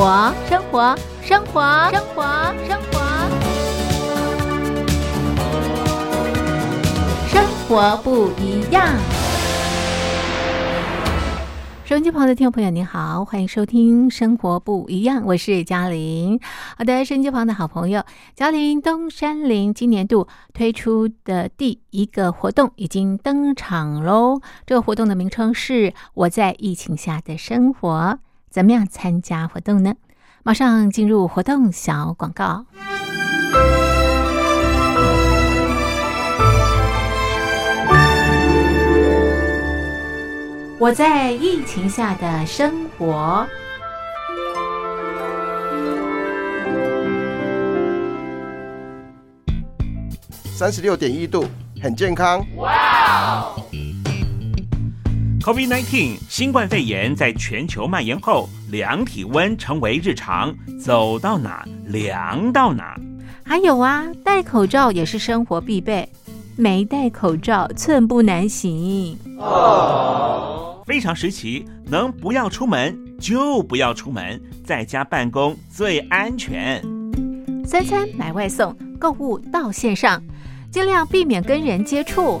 活，生活，生活，生活，生活，生活不一样。收音机旁的听众朋友，您好，欢迎收听《生活不一样》，我是嘉玲。好的，收音机旁的好朋友，嘉玲东山林今年度推出的第一个活动已经登场喽。这个活动的名称是“我在疫情下的生活”。怎么样参加活动呢？马上进入活动小广告。我在疫情下的生活。三十六点一度，很健康。哇！COVID-19 新冠肺炎在全球蔓延后，量体温成为日常，走到哪量到哪。还有啊，戴口罩也是生活必备，没戴口罩寸步难行。哦。非常时期，能不要出门就不要出门，在家办公最安全。三餐买外送，购物到线上，尽量避免跟人接触。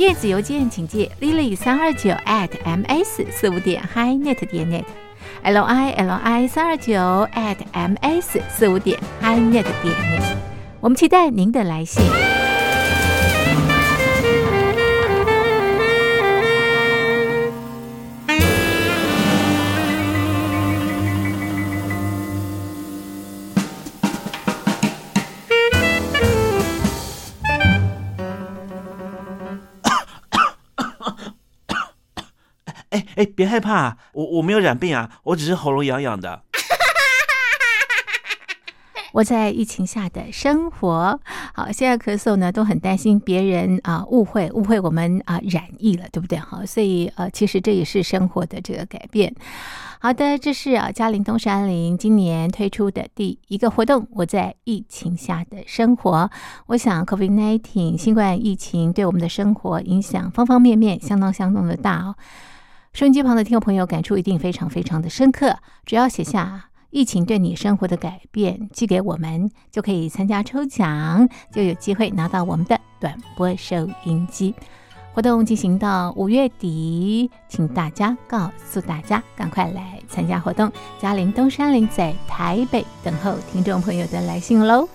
电子邮件请寄 lily 三二九 at ms 四五点 hi.net 点 net，l i l i 三二九 at ms 四五点 hi.net 点 net。我们期待您的来信。哎，别害怕，我我没有染病啊，我只是喉咙痒痒的。我在疫情下的生活，好，现在咳嗽呢，都很担心别人啊误会误会我们啊染疫了，对不对？好，所以呃，其实这也是生活的这个改变。好的，这是啊嘉陵东山林今年推出的第一个活动。我在疫情下的生活，我想 COVID-19 新冠疫情对我们的生活影响方方面面相当相当的大哦。收音机旁的听众朋友，感触一定非常非常的深刻。只要写下疫情对你生活的改变，寄给我们，就可以参加抽奖，就有机会拿到我们的短波收音机。活动进行到五月底，请大家告诉大家，赶快来参加活动。嘉陵东山林在台北等候听众朋友的来信喽。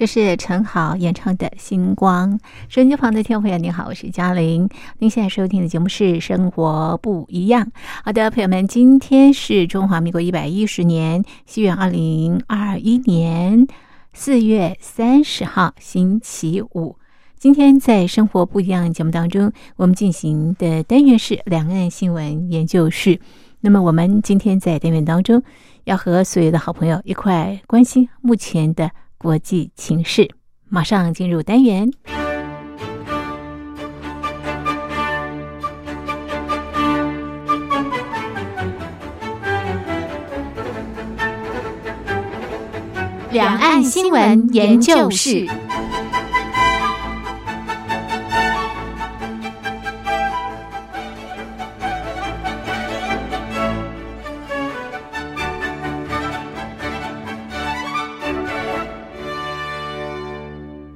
这是陈好演唱的《星光》。收音机旁的听众朋友，你好，我是嘉玲。您现在收听的节目是《生活不一样》。好的，朋友们，今天是中华民国一百一十年西元二零二一年四月三十号，星期五。今天在《生活不一样》节目当中，我们进行的单元是两岸新闻研究室。那么，我们今天在单元当中要和所有的好朋友一块关心目前的。国际情势。马上进入单元。两岸新闻研究室。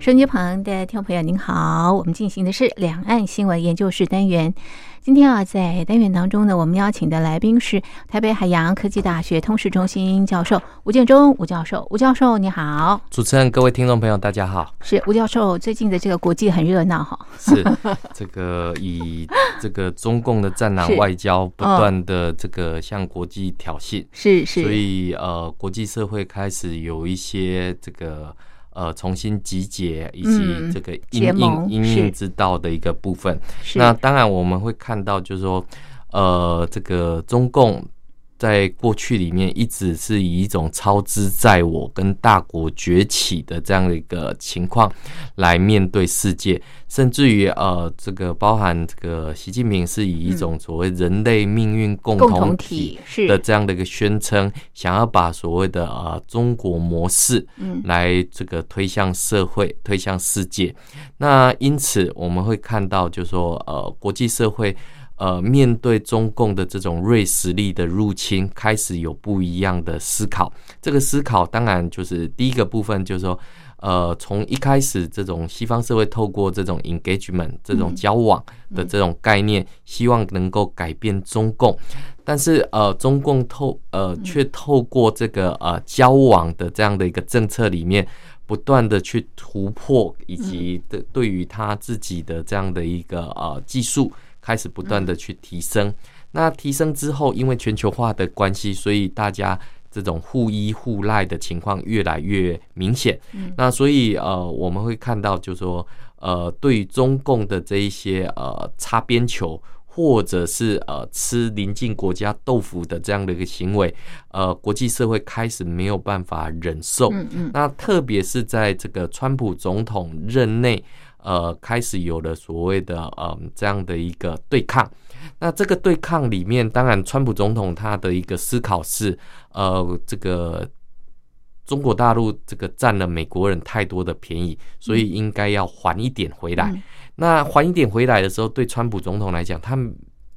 收音机旁的听众朋友，您好，我们进行的是两岸新闻研究室单元。今天啊，在单元当中呢，我们邀请的来宾是台北海洋科技大学通识中心教授吴建中吴教授。吴教授，你好！主持人、各位听众朋友，大家好。是吴教授，最近的这个国际很热闹哈。是这个以这个中共的战狼外交不断的这个向国际挑衅，是是，所以呃，国际社会开始有一些这个。呃，重新集结以及这个应应应应之道的一个部分。那当然我们会看到，就是说，呃，这个中共。在过去里面，一直是以一种超支在我跟大国崛起的这样的一个情况来面对世界，甚至于呃，这个包含这个习近平是以一种所谓人类命运共同体的这样的一个宣称，想要把所谓的呃中国模式来这个推向社会、推向世界。那因此我们会看到，就是说呃，国际社会。呃，面对中共的这种锐实力的入侵，开始有不一样的思考。这个思考当然就是第一个部分，就是说，呃，从一开始这种西方社会透过这种 engagement 这种交往的这种概念，希望能够改变中共，但是呃，中共透呃却透过这个呃交往的这样的一个政策里面，不断的去突破，以及的对于他自己的这样的一个呃技术。开始不断的去提升，那提升之后，因为全球化的关系，所以大家这种互依互赖的情况越来越明显。那所以呃，我们会看到，就是说呃，对于中共的这一些呃擦边球，或者是呃吃邻近国家豆腐的这样的一个行为，呃，国际社会开始没有办法忍受。嗯嗯。那特别是在这个川普总统任内。呃，开始有了所谓的呃这样的一个对抗，那这个对抗里面，当然川普总统他的一个思考是，呃，这个中国大陆这个占了美国人太多的便宜，所以应该要还一点回来。那还一点回来的时候，对川普总统来讲，他们。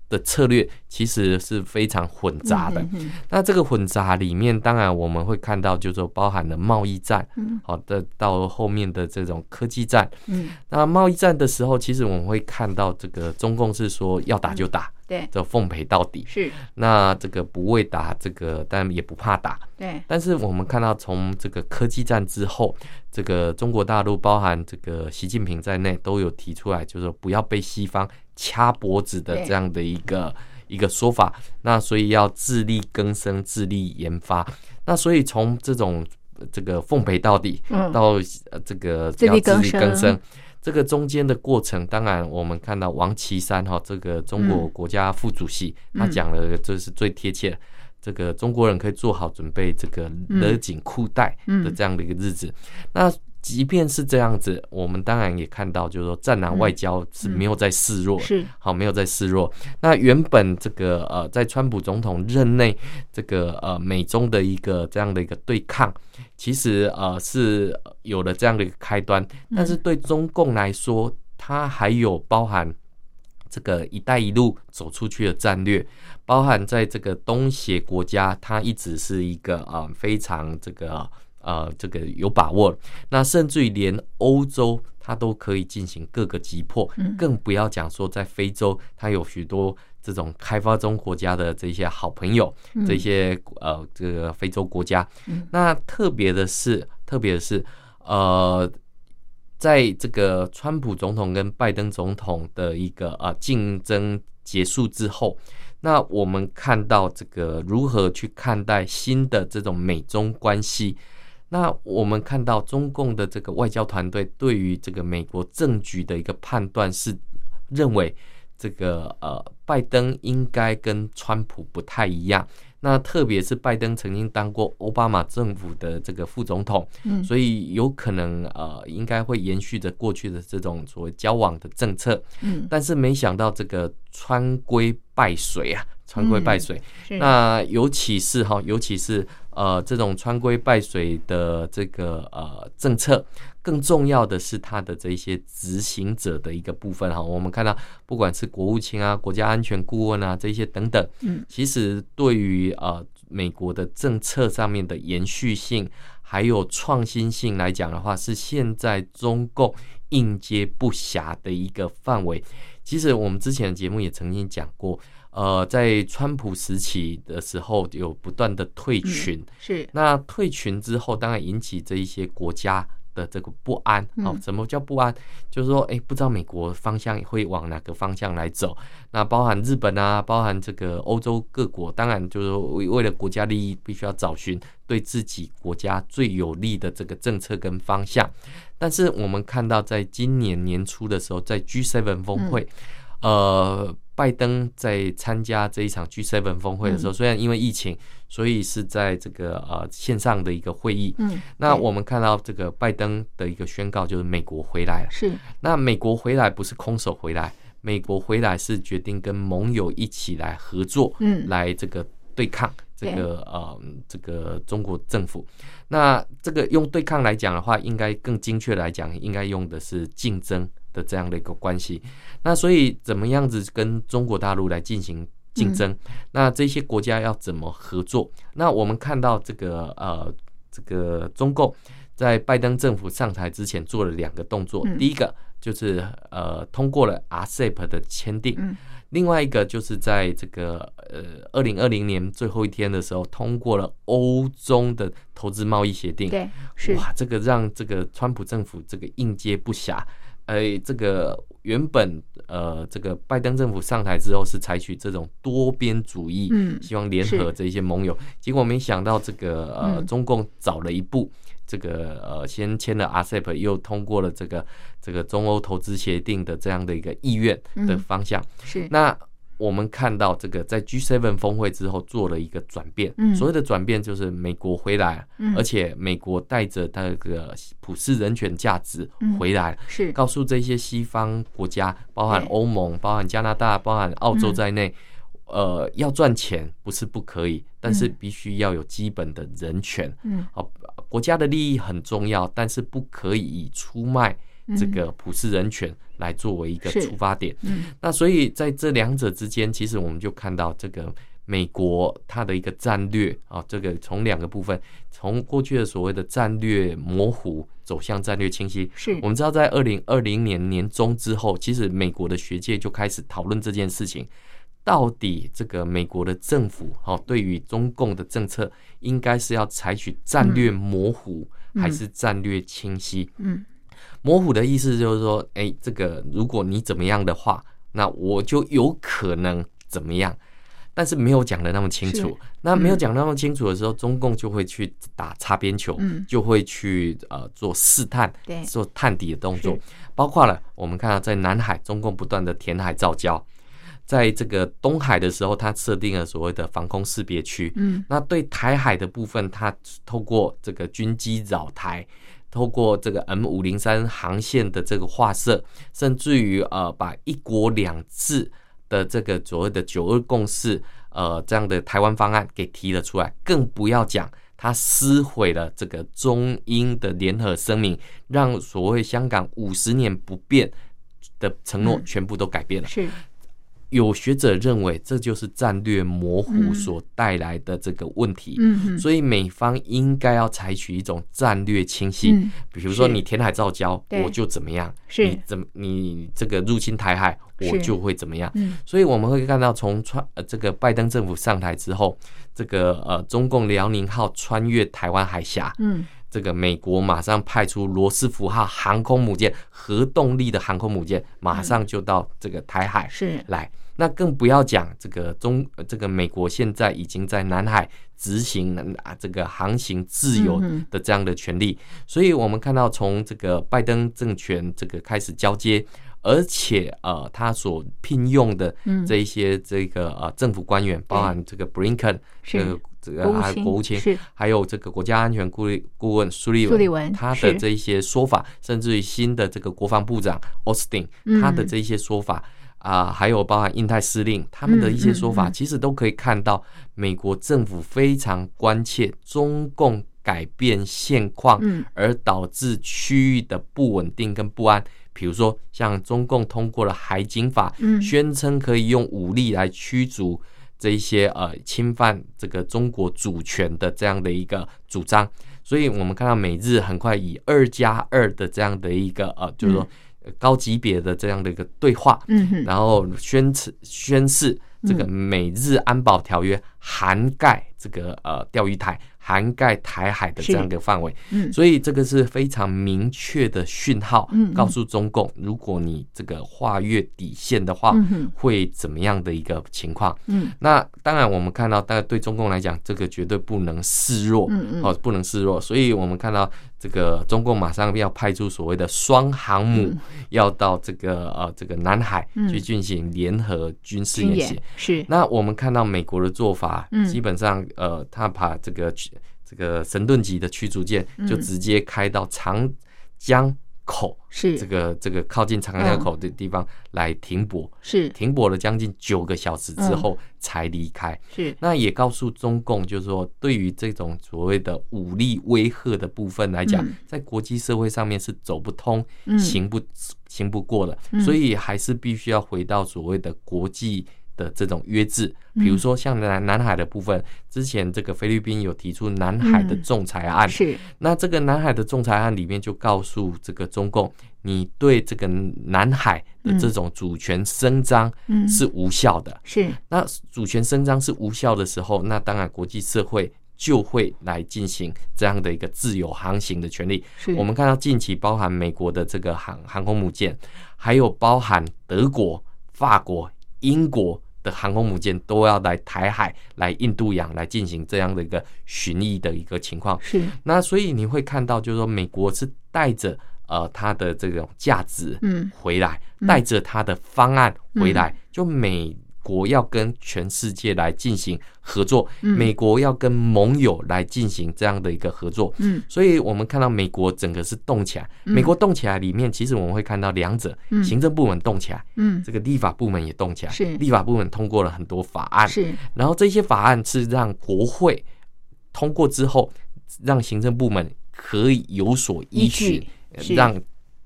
的策略其实是非常混杂的。那这个混杂里面，当然我们会看到，就是说包含了贸易战，好的到后面的这种科技战。嗯，那贸易战的时候，其实我们会看到，这个中共是说要打就打。对，就奉陪到底是。那这个不畏打，这个但也不怕打。对。但是我们看到，从这个科技战之后，这个中国大陆，包含这个习近平在内，都有提出来，就是说不要被西方掐脖子的这样的一个一个说法。那所以要自力更生，自力研发。那所以从这种这个奉陪到底，到这个要自力更生。这个中间的过程，当然我们看到王岐山哈，这个中国国家副主席，他讲了，这是最贴切，这个中国人可以做好准备，这个勒紧裤带的这样的一个日子。那即便是这样子，我们当然也看到，就是说战狼外交是没有在示弱，是好没有在示弱。那原本这个呃，在川普总统任内，这个呃美中的一个这样的一个对抗，其实呃是有了这样的一个开端。但是对中共来说，它还有包含这个“一带一路”走出去的战略，包含在这个东协国家，它一直是一个啊非常这个。呃，这个有把握，那甚至于连欧洲它都可以进行各个击破，更不要讲说在非洲，它有许多这种开发中国家的这些好朋友，这些呃这个非洲国家。那特别的是，特别的是，呃，在这个川普总统跟拜登总统的一个啊竞争结束之后，那我们看到这个如何去看待新的这种美中关系。那我们看到中共的这个外交团队对于这个美国政局的一个判断是认为，这个呃拜登应该跟川普不太一样。那特别是拜登曾经当过奥巴马政府的这个副总统，嗯，所以有可能呃应该会延续着过去的这种所谓交往的政策，嗯，但是没想到这个川规败水啊。川规败水。那尤其是哈，尤其是呃，这种川规败水的这个呃政策，更重要的是它的这些执行者的一个部分哈。我们看到，不管是国务卿啊、国家安全顾问啊这些等等，嗯，其实对于呃美国的政策上面的延续性还有创新性来讲的话，是现在中共应接不暇的一个范围。其实我们之前的节目也曾经讲过，呃，在川普时期的时候有不断的退群，是那退群之后，当然引起这一些国家。的这个不安，哦，什么叫不安？就是说，哎，不知道美国方向会往哪个方向来走。那包含日本啊，包含这个欧洲各国，当然就是为为了国家利益，必须要找寻对自己国家最有利的这个政策跟方向。但是我们看到，在今年年初的时候，在 G7 峰会，呃。拜登在参加这一场 G7 峰会的时候，虽然因为疫情，所以是在这个呃线上的一个会议。嗯，那我们看到这个拜登的一个宣告，就是美国回来了。是，那美国回来不是空手回来，美国回来是决定跟盟友一起来合作，嗯，来这个对抗这个呃这个中国政府。那这个用对抗来讲的话，应该更精确来讲，应该用的是竞争。的这样的一个关系，那所以怎么样子跟中国大陆来进行竞争？那这些国家要怎么合作？那我们看到这个呃，这个中共在拜登政府上台之前做了两个动作，第一个就是呃通过了 RCEP 的签订，另外一个就是在这个呃二零二零年最后一天的时候通过了欧中的投资贸易协定。对，是哇，这个让这个川普政府这个应接不暇。哎，这个原本呃，这个拜登政府上台之后是采取这种多边主义，嗯，希望联合这些盟友，结果没想到这个呃，中共早了一步，这个呃，先签了 RCEP，又通过了这个这个中欧投资协定的这样的一个意愿的方向，是。那。我们看到这个在 G7 峰会之后做了一个转变，所谓的转变就是美国回来，而且美国带着那个普世人权价值回来，是。告诉这些西方国家，包含欧盟、包含加拿大、包含澳洲在内，呃，要赚钱不是不可以，但是必须要有基本的人权。嗯，好，国家的利益很重要，但是不可以以出卖。这个普世人权来作为一个出发点，嗯，那所以在这两者之间，其实我们就看到这个美国它的一个战略啊，这个从两个部分，从过去的所谓的战略模糊走向战略清晰。是我们知道，在二零二零年年中之后，其实美国的学界就开始讨论这件事情，到底这个美国的政府哈，对于中共的政策，应该是要采取战略模糊还是战略清晰？嗯。模糊的意思就是说，哎，这个如果你怎么样的话，那我就有可能怎么样，但是没有讲的那么清楚。那没有讲那么清楚的时候，中共就会去打擦边球，就会去呃做试探，做探底的动作。包括了我们看到在南海，中共不断的填海造礁，在这个东海的时候，它设定了所谓的防空识别区。嗯，那对台海的部分，它透过这个军机扰台。透过这个 M 五零三航线的这个画设，甚至于呃，把一国两制的这个所谓的九二共识，呃，这样的台湾方案给提了出来，更不要讲他撕毁了这个中英的联合声明，让所谓香港五十年不变的承诺全部都改变了。是。有学者认为，这就是战略模糊所带来的这个问题。嗯，所以美方应该要采取一种战略清晰。嗯，比如说你填海造礁，我就怎么样；你怎么你这个入侵台海，我就会怎么样。嗯，所以我们会看到，从穿呃这个拜登政府上台之后，这个呃中共辽宁号穿越台湾海峡。嗯。这个美国马上派出罗斯福号航空母舰，核动力的航空母舰，马上就到这个台海是来。那更不要讲这个中，这个美国现在已经在南海执行啊这个航行自由的这样的权利。所以我们看到从这个拜登政权这个开始交接，而且呃他所聘用的这一些这个呃政府官员，包含这个 Blinken 是。这个还国务卿，还有这个国家安全顾顾问苏利文，他的这一些说法，甚至于新的这个国防部长奥斯汀，他的这一些说法，啊，还有包含印太司令他们的一些说法，其实都可以看到美国政府非常关切中共改变现况，而导致区域的不稳定跟不安。比如说，像中共通过了海警法，宣称可以用武力来驱逐这一些呃侵犯这个中国主权的这样的一个主张。所以我们看到美日很快以二加二的这样的一个呃，就是说。高级别的这样的一个对话，嗯，然后宣誓宣誓这个美日安保条约涵盖这个呃钓鱼台。涵盖台海的这样一个范围，嗯，所以这个是非常明确的讯号，嗯，告诉中共，如果你这个跨越底线的话，会怎么样的一个情况？嗯，那当然我们看到，但对中共来讲，这个绝对不能示弱，嗯嗯，哦，不能示弱，所以我们看到这个中共马上要派出所谓的双航母，要到这个呃这个南海去进行联合军事演习，是。那我们看到美国的做法，基本上呃，他把这个。这个神盾级的驱逐舰就直接开到长江口，是。这个这个靠近长江口的地方来停泊，是。停泊了将近九个小时之后才离开。是。那也告诉中共，就是说对于这种所谓的武力威吓的部分来讲，在国际社会上面是走不通、行不行不过的，所以还是必须要回到所谓的国际。的这种约制，比如说像南南海的部分，之前这个菲律宾有提出南海的仲裁案，是。那这个南海的仲裁案里面就告诉这个中共，你对这个南海的这种主权伸张是无效的，是。那主权伸张是无效的时候，那当然国际社会就会来进行这样的一个自由航行的权利。我们看到近期包含美国的这个航航空母舰，还有包含德国、法国、英国。的航空母舰都要来台海、来印度洋来进行这样的一个巡弋的一个情况。是那，所以你会看到，就是说，美国是带着呃它的这种价值嗯回来，带着它的方案回来，就美。国要跟全世界来进行合作，美国要跟盟友来进行这样的一个合作，嗯，所以我们看到美国整个是动起来，美国动起来里面，其实我们会看到两者，行政部门动起来，嗯，这个立法部门也动起来，是。立法部门通过了很多法案，是，然后这些法案是让国会通过之后，让行政部门可以有所依据，让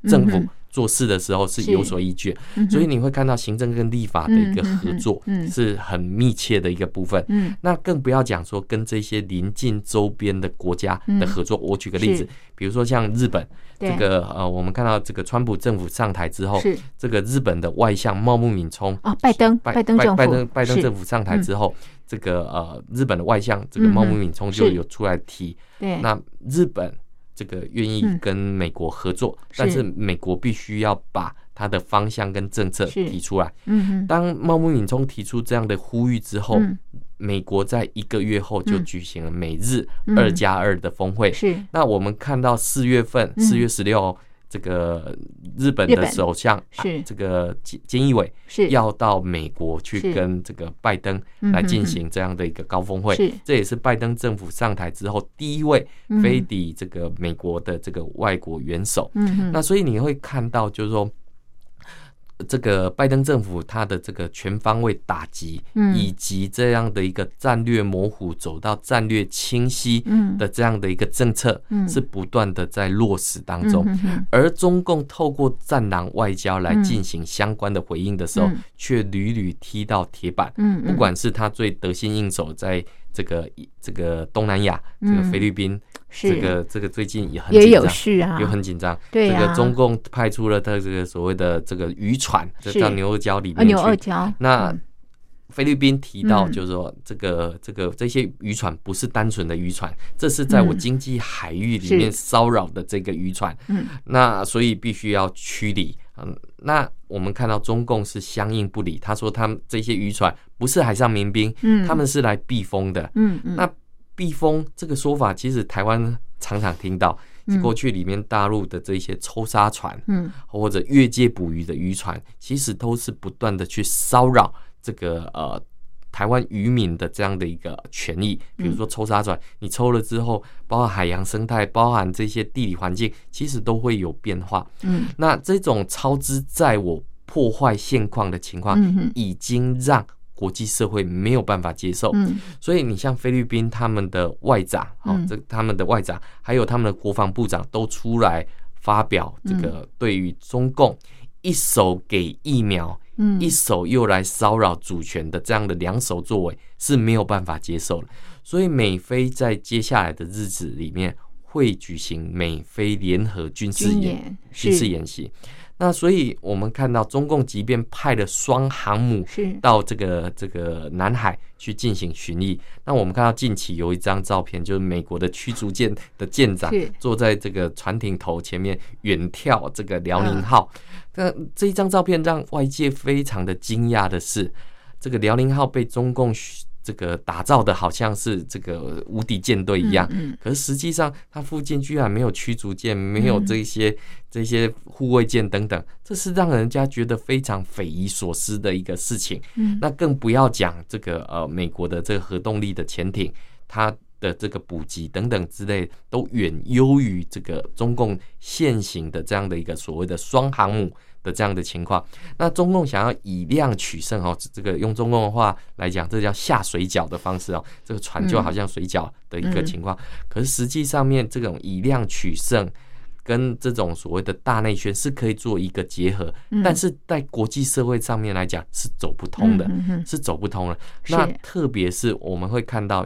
政府。做事的时候是有所依据，所以你会看到行政跟立法的一个合作是很密切的一个部分。那更不要讲说跟这些邻近周边的国家的合作。我举个例子，比如说像日本，这个呃，我们看到这个川普政府上台之后，这个日本的外相茂木敏充啊，拜登，拜登政府，拜登拜登政府上台之后，这个呃，日本的外相这个茂木敏充就有出来提，那日本。这个愿意跟美国合作，但是美国必须要把它的方向跟政策提出来。嗯当茂木敏充提出这样的呼吁之后，美国在一个月后就举行了美日二加二的峰会。是，那我们看到四月份，四月十六。这个日本的首相是。这个菅菅义伟是。要到美国去跟这个拜登来进行这样的一个高峰会，这也是拜登政府上台之后第一位飞抵这个美国的这个外国元首。嗯。那所以你会看到，就是说。这个拜登政府他的这个全方位打击，以及这样的一个战略模糊走到战略清晰的这样的一个政策，是不断的在落实当中。而中共透过战狼外交来进行相关的回应的时候，却屡屡踢到铁板。不管是他最得心应手，在这个这个东南亚，这个菲律宾。这个这个最近也很也有事啊，也很紧张。对这个中共派出了他这个所谓的这个渔船，到牛二礁里面去。牛二礁。那菲律宾提到，就是说这个这个这些渔船不是单纯的渔船，这是在我经济海域里面骚扰的这个渔船。嗯。那所以必须要驱离。嗯。那我们看到中共是相应不理，他说他们这些渔船不是海上民兵，嗯，他们是来避风的。嗯嗯。那。避风这个说法，其实台湾常常听到。过去里面大陆的这些抽沙船，嗯，或者越界捕鱼的渔船，其实都是不断的去骚扰这个呃台湾渔民的这样的一个权益。比如说抽沙船，你抽了之后，包括海洋生态，包含这些地理环境，其实都会有变化。嗯，那这种超支在我。破坏现况的情况，已经让国际社会没有办法接受。嗯，所以你像菲律宾他们的外长，哦，这他们的外长，还有他们的国防部长都出来发表这个对于中共一手给疫苗，嗯，一手又来骚扰主权的这样的两手作为是没有办法接受的。所以美菲在接下来的日子里面。会举行美菲联合军事演军事演习，那所以我们看到中共即便派了双航母到这个这个南海去进行巡弋，那我们看到近期有一张照片，就是美国的驱逐舰的舰长坐在这个船艇头前面远眺这个辽宁号，那这一张照片让外界非常的惊讶的是，这个辽宁号被中共。这个打造的好像是这个无敌舰队一样，可是实际上它附近居然没有驱逐舰，没有这些这些护卫舰等等，这是让人家觉得非常匪夷所思的一个事情。那更不要讲这个呃美国的这个核动力的潜艇，它的这个补给等等之类，都远优于这个中共现行的这样的一个所谓的双航母。的这样的情况，那中共想要以量取胜哦，这个用中共的话来讲，这叫下水饺的方式哦，这个船就好像水饺的一个情况。可是实际上面这种以量取胜跟这种所谓的大内宣是可以做一个结合，但是在国际社会上面来讲是走不通的，是走不通的。那特别是我们会看到。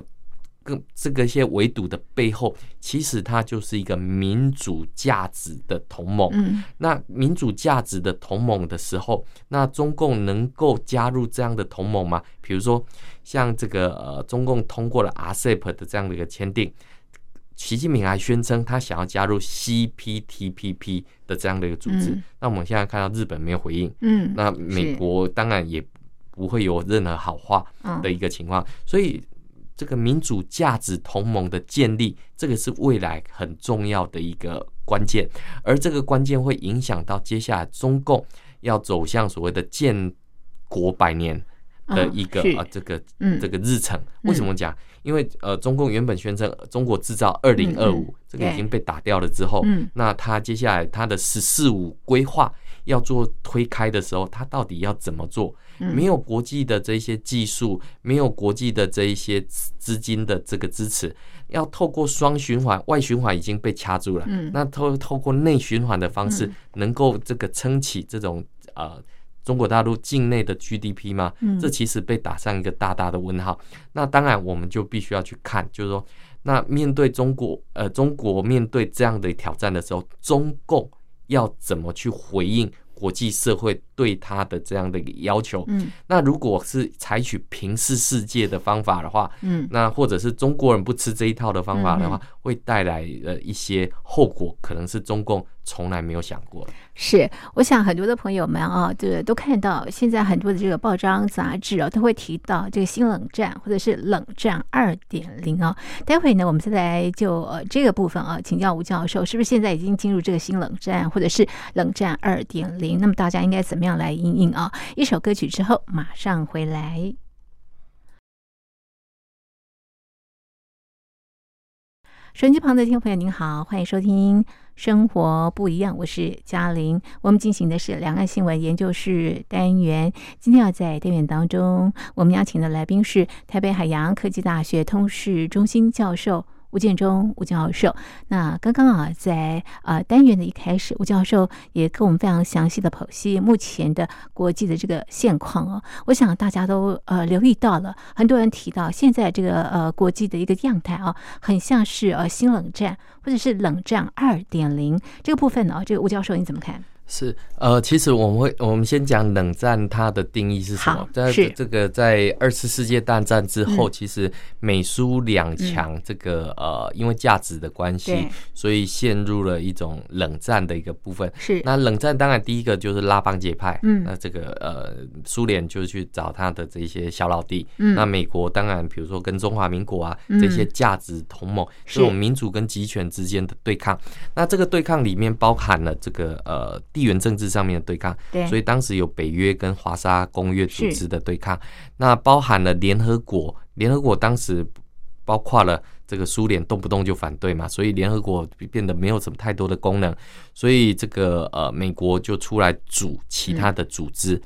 跟这个一些围堵的背后，其实它就是一个民主价值的同盟。嗯，那民主价值的同盟的时候，那中共能够加入这样的同盟吗？比如说，像这个呃，中共通过了 RCEP 的这样的一个签订，习近平还宣称他想要加入 CPTPP 的这样的一个组织。那我们现在看到日本没有回应，嗯，那美国当然也不会有任何好话的一个情况，所以。这个民主价值同盟的建立，这个是未来很重要的一个关键，而这个关键会影响到接下来中共要走向所谓的建国百年的一个啊这个这个日程。为什么讲？因为呃，中共原本宣称中国制造二零二五，这个已经被打掉了之后，那他接下来他的“十四五”规划。要做推开的时候，它到底要怎么做？没有国际的这些技术，没有国际的这一些资金的这个支持，要透过双循环，外循环已经被掐住了。那透透过内循环的方式，能够这个撑起这种呃中国大陆境内的 GDP 吗？这其实被打上一个大大的问号。那当然，我们就必须要去看，就是说，那面对中国呃中国面对这样的挑战的时候，中共。要怎么去回应国际社会对他的这样的一个要求？嗯，那如果是采取平视世界的方法的话，嗯，那或者是中国人不吃这一套的方法的话，会带来呃一些后果，可能是中共。从来没有想过，是我想很多的朋友们啊，对都看到现在很多的这个报章杂志啊，都会提到这个新冷战或者是冷战二点零啊。待会呢，我们再来就呃这个部分啊，请教吴教授，是不是现在已经进入这个新冷战或者是冷战二点零？那么大家应该怎么样来应应啊？一首歌曲之后马上回来。手机旁的听众朋友您好，欢迎收听。生活不一样，我是嘉玲。我们进行的是两岸新闻研究室单元。今天要在单元当中，我们邀请的来宾是台北海洋科技大学通识中心教授。吴建中吴教授，那刚刚啊，在呃单元的一开始，吴教授也跟我们非常详细的剖析目前的国际的这个现况哦。我想大家都呃留意到了，很多人提到现在这个呃国际的一个样态啊，很像是呃新冷战或者是冷战二点零这个部分呢。这个吴教授你怎么看？是，呃，其实我们会，我们先讲冷战它的定义是什么？在这个在二次世界大战之后，其实美苏两强这个呃，因为价值的关系，所以陷入了一种冷战的一个部分。是，那冷战当然第一个就是拉帮结派，嗯，那这个呃，苏联就去找他的这些小老弟，嗯，那美国当然比如说跟中华民国啊这些价值同盟，这种民主跟集权之间的对抗，那这个对抗里面包含了这个呃。地缘政治上面的对抗，所以当时有北约跟华沙公约组织的对抗，那包含了联合国。联合国当时包括了这个苏联动不动就反对嘛，所以联合国变得没有什么太多的功能，所以这个呃美国就出来组其他的组织。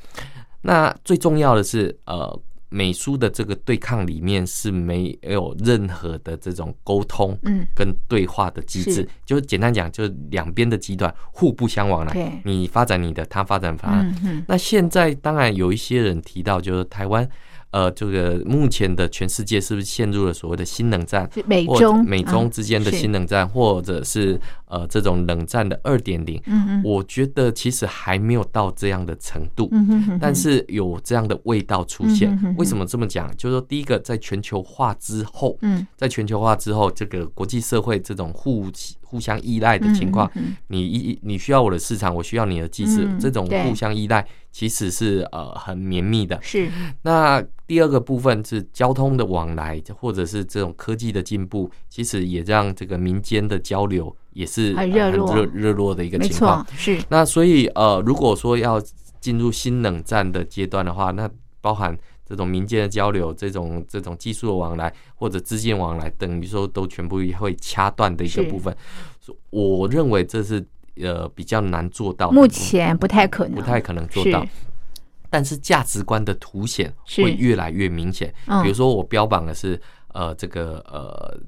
那最重要的是呃。美苏的这个对抗里面是没有任何的这种沟通，嗯，跟对话的机制，就简单讲，就是两边的极端互不相往来，你发展你的，他发展他。那现在当然有一些人提到，就是台湾。呃，这个目前的全世界是不是陷入了所谓的新冷战？美中美中之间的新冷战，或者是呃这种冷战的二点零？嗯我觉得其实还没有到这样的程度，嗯但是有这样的味道出现。为什么这么讲？就是说，第一个，在全球化之后，嗯，在全球化之后，这个国际社会这种互互相依赖的情况，你一你需要我的市场，我需要你的机制，这种互相依赖。其实是呃很绵密的，是。那第二个部分是交通的往来，或者是这种科技的进步，其实也让这个民间的交流也是很热热热络的一个情况。是。那所以呃，如果说要进入新冷战的阶段的话，那包含这种民间的交流、这种这种技术的往来或者资金往来，等于说都全部会掐断的一个部分。我认为这是。呃，比较难做到，目前不太可能，不太可能做到。但是价值观的凸显会越来越明显。比如说，我标榜的是呃，这个呃，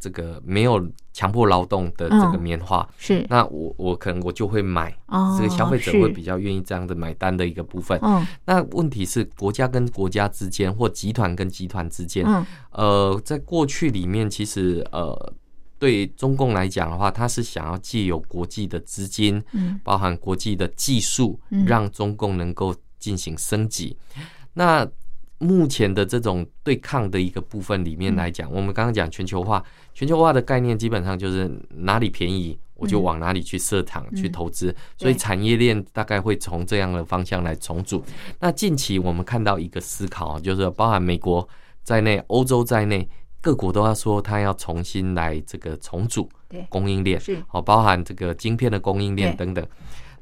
这个没有强迫劳动的这个棉花，是那我我可能我就会买，这个消费者会比较愿意这样的买单的一个部分。那问题是国家跟国家之间，或集团跟集团之间，呃，在过去里面，其实呃。对中共来讲的话，他是想要借由国际的资金，嗯，包含国际的技术，让中共能够进行升级。那目前的这种对抗的一个部分里面来讲，我们刚刚讲全球化，全球化的概念基本上就是哪里便宜我就往哪里去设厂去投资，所以产业链大概会从这样的方向来重组。那近期我们看到一个思考，就是包含美国在内、欧洲在内。各国都要说，它要重新来这个重组供应链，是好，包含这个晶片的供应链等等。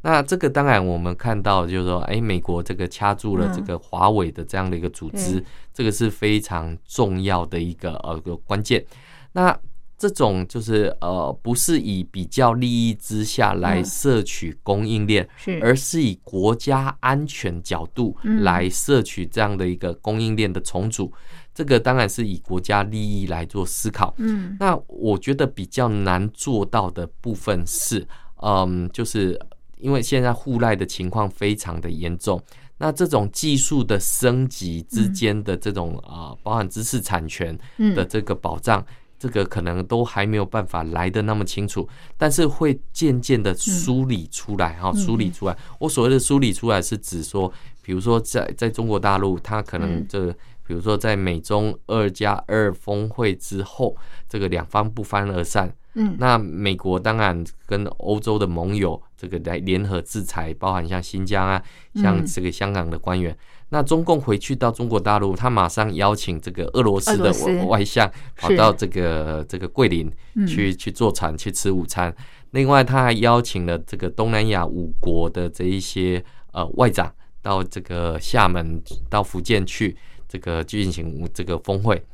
那这个当然我们看到，就是说，哎，美国这个掐住了这个华为的这样的一个组织，这个是非常重要的一个呃个关键。那这种就是呃，不是以比较利益之下来摄取供应链，是，而是以国家安全角度来摄取这样的一个供应链的重组。这个当然是以国家利益来做思考。嗯，那我觉得比较难做到的部分是，嗯，就是因为现在互赖的情况非常的严重。那这种技术的升级之间的这种啊，包含知识产权的这个保障，这个可能都还没有办法来的那么清楚。但是会渐渐的梳理出来，哈，梳理出来。我所谓的梳理出来是指说，比如说在在中国大陆，它可能这。比如说，在美中二加二峰会之后，这个两方不欢而散。嗯，那美国当然跟欧洲的盟友这个来联合制裁，包含像新疆啊，像这个香港的官员。那中共回去到中国大陆，他马上邀请这个俄罗斯的外相跑到这个这个桂林去去坐船去吃午餐。另外，他还邀请了这个东南亚五国的这一些呃外长到这个厦门到福建去。这个进行这个峰会，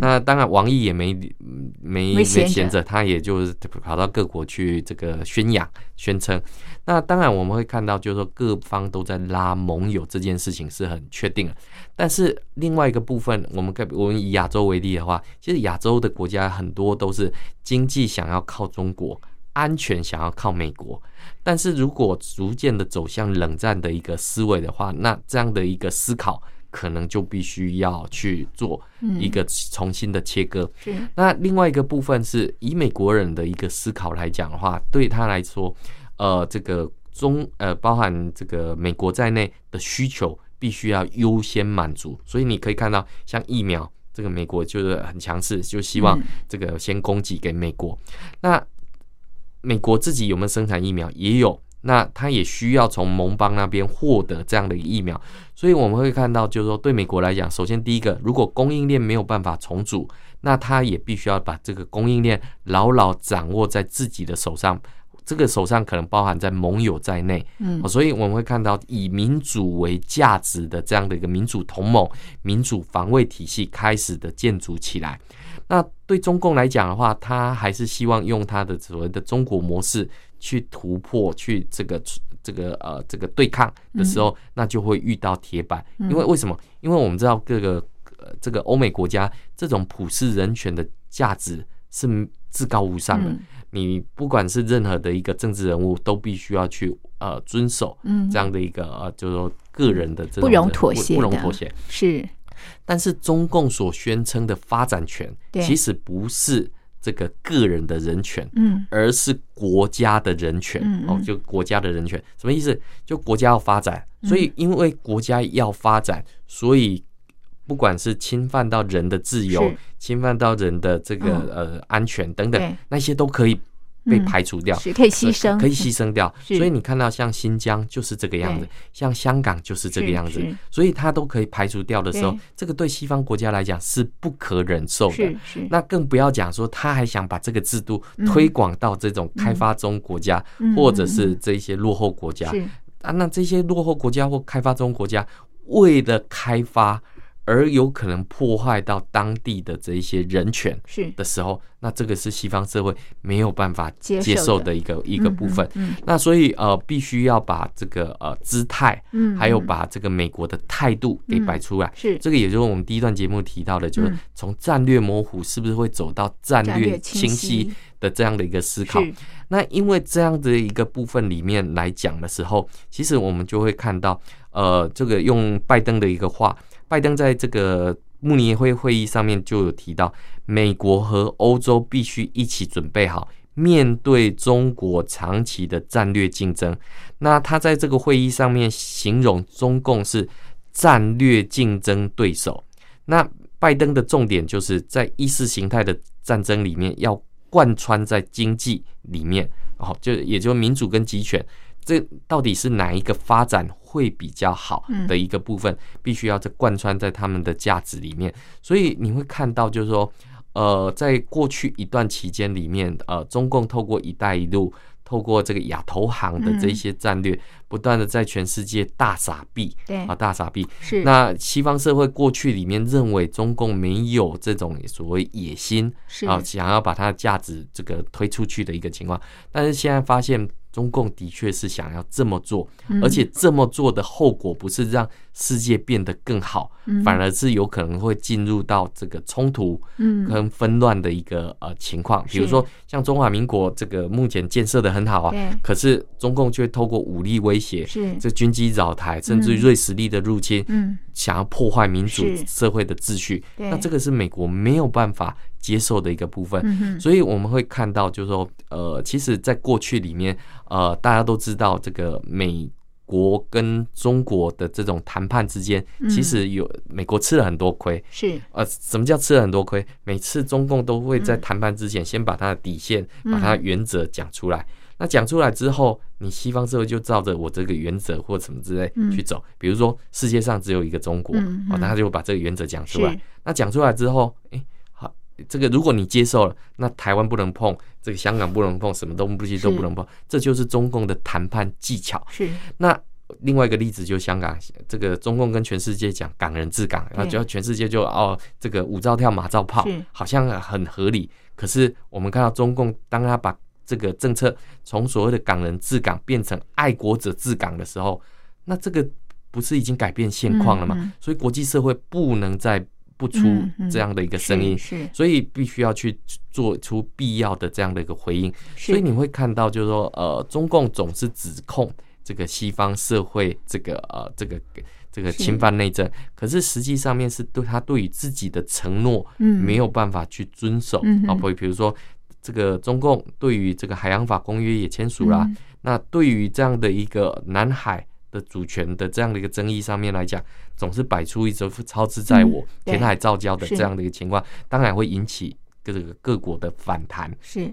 那当然王毅也没没没闲着，他也就是跑到各国去这个宣扬宣称。那当然我们会看到，就是说各方都在拉盟友这件事情是很确定的。但是另外一个部分，我们我们以亚洲为例的话，其实亚洲的国家很多都是经济想要靠中国，安全想要靠美国。但是如果逐渐的走向冷战的一个思维的话，那这样的一个思考。可能就必须要去做一个重新的切割。那另外一个部分是以美国人的一个思考来讲的话，对他来说，呃，这个中呃包含这个美国在内的需求必须要优先满足。所以你可以看到，像疫苗，这个美国就是很强势，就希望这个先供给给美国。那美国自己有没有生产疫苗？也有。那他也需要从盟邦那边获得这样的疫苗，所以我们会看到，就是说对美国来讲，首先第一个，如果供应链没有办法重组，那他也必须要把这个供应链牢牢掌握在自己的手上，这个手上可能包含在盟友在内，嗯，所以我们会看到以民主为价值的这样的一个民主同盟、民主防卫体系开始的建筑起来。那对中共来讲的话，他还是希望用他的所谓的中国模式去突破，去这个这个呃这个对抗的时候，那就会遇到铁板。因为为什么？因为我们知道各个呃这个欧美国家这种普世人权的价值是至高无上的。你不管是任何的一个政治人物，都必须要去呃遵守这样的一个呃，就是说个人的这种不容妥协，不容妥协是。但是中共所宣称的发展权，其实不是这个个人的人权，嗯，而是国家的人权哦，就国家的人权，什么意思？就国家要发展，所以因为国家要发展，所以不管是侵犯到人的自由，侵犯到人的这个呃安全等等，那些都可以。被排除掉，是可以牺牲，可以牺牲掉。所以你看到像新疆就是这个样子，像香港就是这个样子，所以它都可以排除掉的时候，这个对西方国家来讲是不可忍受的。那更不要讲说他还想把这个制度推广到这种开发中国家，或者是这些落后国家啊。那这些落后国家或开发中国家为了开发。而有可能破坏到当地的这一些人权是的时候，那这个是西方社会没有办法接受的一个一个部分。那所以呃，必须要把这个呃姿态，嗯，还有把这个美国的态度给摆出来。是这个，也就是我们第一段节目提到的，就是从战略模糊是不是会走到战略清晰的这样的一个思考。那因为这样的一个部分里面来讲的时候，其实我们就会看到，呃，这个用拜登的一个话。拜登在这个慕尼黑会议上面就有提到，美国和欧洲必须一起准备好面对中国长期的战略竞争。那他在这个会议上面形容中共是战略竞争对手。那拜登的重点就是在意识形态的战争里面要贯穿在经济里面，哦，就也就民主跟集权。这到底是哪一个发展会比较好的一个部分，必须要在贯穿在他们的价值里面。所以你会看到，就是说，呃，在过去一段期间里面，呃，中共透过“一带一路”，透过这个亚投行的这些战略，不断的在全世界大撒币，对啊，大撒币。是那西方社会过去里面认为中共没有这种所谓野心，啊，想要把它的价值这个推出去的一个情况，但是现在发现。中共的确是想要这么做，而且这么做的后果不是让世界变得更好，反而是有可能会进入到这个冲突、跟纷乱的一个呃情况。比如说，像中华民国这个目前建设的很好啊，可是中共却透过武力威胁，是。这军机扰台，甚至瑞士力的入侵，嗯。想要破坏民主社会的秩序。那这个是美国没有办法。接受的一个部分，所以我们会看到，就是说，呃，其实，在过去里面，呃，大家都知道，这个美国跟中国的这种谈判之间，其实有美国吃了很多亏。是，呃，什么叫吃了很多亏？每次中共都会在谈判之前，先把它的底线、把它的原则讲出来。那讲出来之后，你西方社会就照着我这个原则或什么之类去走。比如说，世界上只有一个中国，哦，那他就把这个原则讲出来。那讲出来之后，哎。这个如果你接受了，那台湾不能碰，这个香港不能碰，什么东西都不能碰，这就是中共的谈判技巧。是。那另外一个例子就是香港，这个中共跟全世界讲港人治港，然后就全世界就哦，这个五照跳马照炮，好像很合理。可是我们看到中共，当他把这个政策从所谓的港人治港变成爱国者治港的时候，那这个不是已经改变现况了吗？所以国际社会不能再。不出这样的一个声音，是所以必须要去做出必要的这样的一个回应。所以你会看到，就是说，呃，中共总是指控这个西方社会这个呃这个这个侵犯内政，可是实际上面是对他对于自己的承诺，没有办法去遵守啊。比比如说，这个中共对于这个海洋法公约也签署了，那对于这样的一个南海。的主权的这样的一个争议上面来讲，总是摆出一种超支在我填海造礁的这样的一个情况，当然会引起各个各国的反弹。是，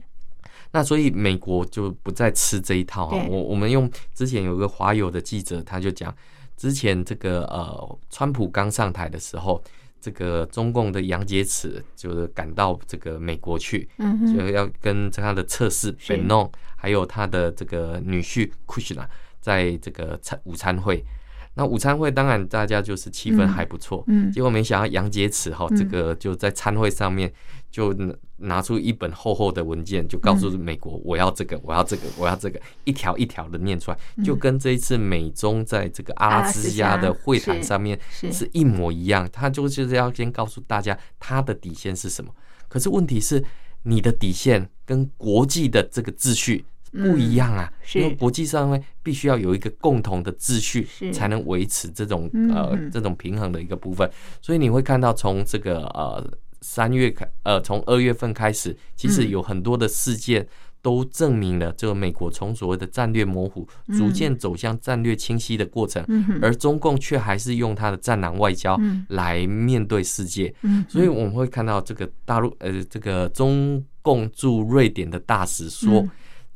那所以美国就不再吃这一套哈。我我们用之前有个华友的记者，他就讲，之前这个呃，川普刚上台的时候，这个中共的杨洁篪就是赶到这个美国去，嗯就要跟他的测试本弄，还有他的这个女婿库什纳。在这个餐午餐会，那午餐会当然大家就是气氛还不错，嗯，结果没想到杨洁篪哈，这个就在餐会上面就拿出一本厚厚的文件，就告诉美国我要这个，我要这个，我要这个，一条一条的念出来，就跟这一次美中在这个阿拉斯加的会谈上面是一模一样。他就就是要先告诉大家他的底线是什么。可是问题是，你的底线跟国际的这个秩序。不一样啊，因为国际上呢，必须要有一个共同的秩序，才能维持这种呃这种平衡的一个部分。所以你会看到，从这个呃三月开，呃从二月份开始，其实有很多的事件都证明了，这个美国从所谓的战略模糊，逐渐走向战略清晰的过程，而中共却还是用它的战狼外交来面对世界。所以我们会看到，这个大陆呃这个中共驻瑞典的大使说。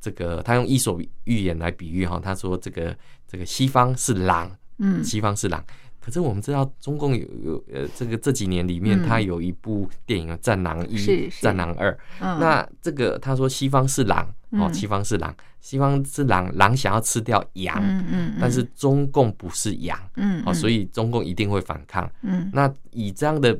这个他用伊索寓言来比喻哈，他说这个这个西方是狼，嗯，西方是狼。可是我们知道中共有有呃，这个这几年里面，他有一部电影《战狼一》《战狼二》。那这个他说西方是狼哦，西方是狼，西方是狼，狼想要吃掉羊，嗯嗯，但是中共不是羊，嗯，哦，所以中共一定会反抗，嗯。那以这样的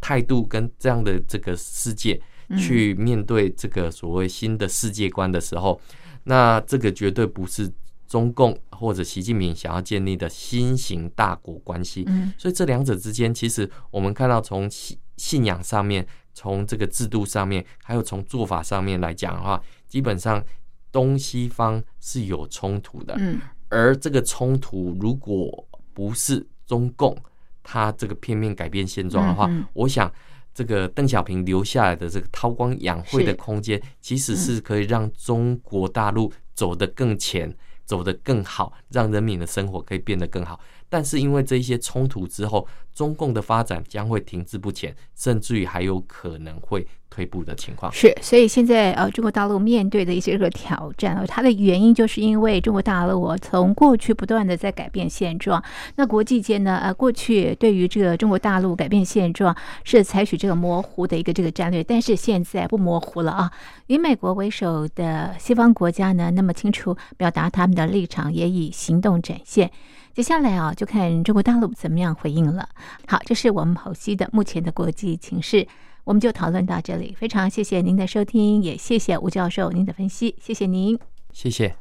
态度跟这样的这个世界。去面对这个所谓新的世界观的时候，那这个绝对不是中共或者习近平想要建立的新型大国关系。嗯，所以这两者之间，其实我们看到从信信仰上面、从这个制度上面，还有从做法上面来讲的话，基本上东西方是有冲突的。嗯，而这个冲突如果不是中共他这个片面改变现状的话，我想。这个邓小平留下来的这个韬光养晦的空间，其实是可以让中国大陆走得更前，走得更好，让人民的生活可以变得更好。但是因为这一些冲突之后，中共的发展将会停滞不前，甚至于还有可能会。退步的情况是，所以现在呃，中国大陆面对的一些个挑战，它的原因就是因为中国大陆从过去不断的在改变现状。那国际间呢，呃，过去对于这个中国大陆改变现状是采取这个模糊的一个这个战略，但是现在不模糊了啊。以美国为首的西方国家呢，那么清楚表达他们的立场，也以行动展现。接下来啊，就看中国大陆怎么样回应了。好，这是我们剖析的目前的国际情势。我们就讨论到这里，非常谢谢您的收听，也谢谢吴教授您的分析，谢谢您，谢谢。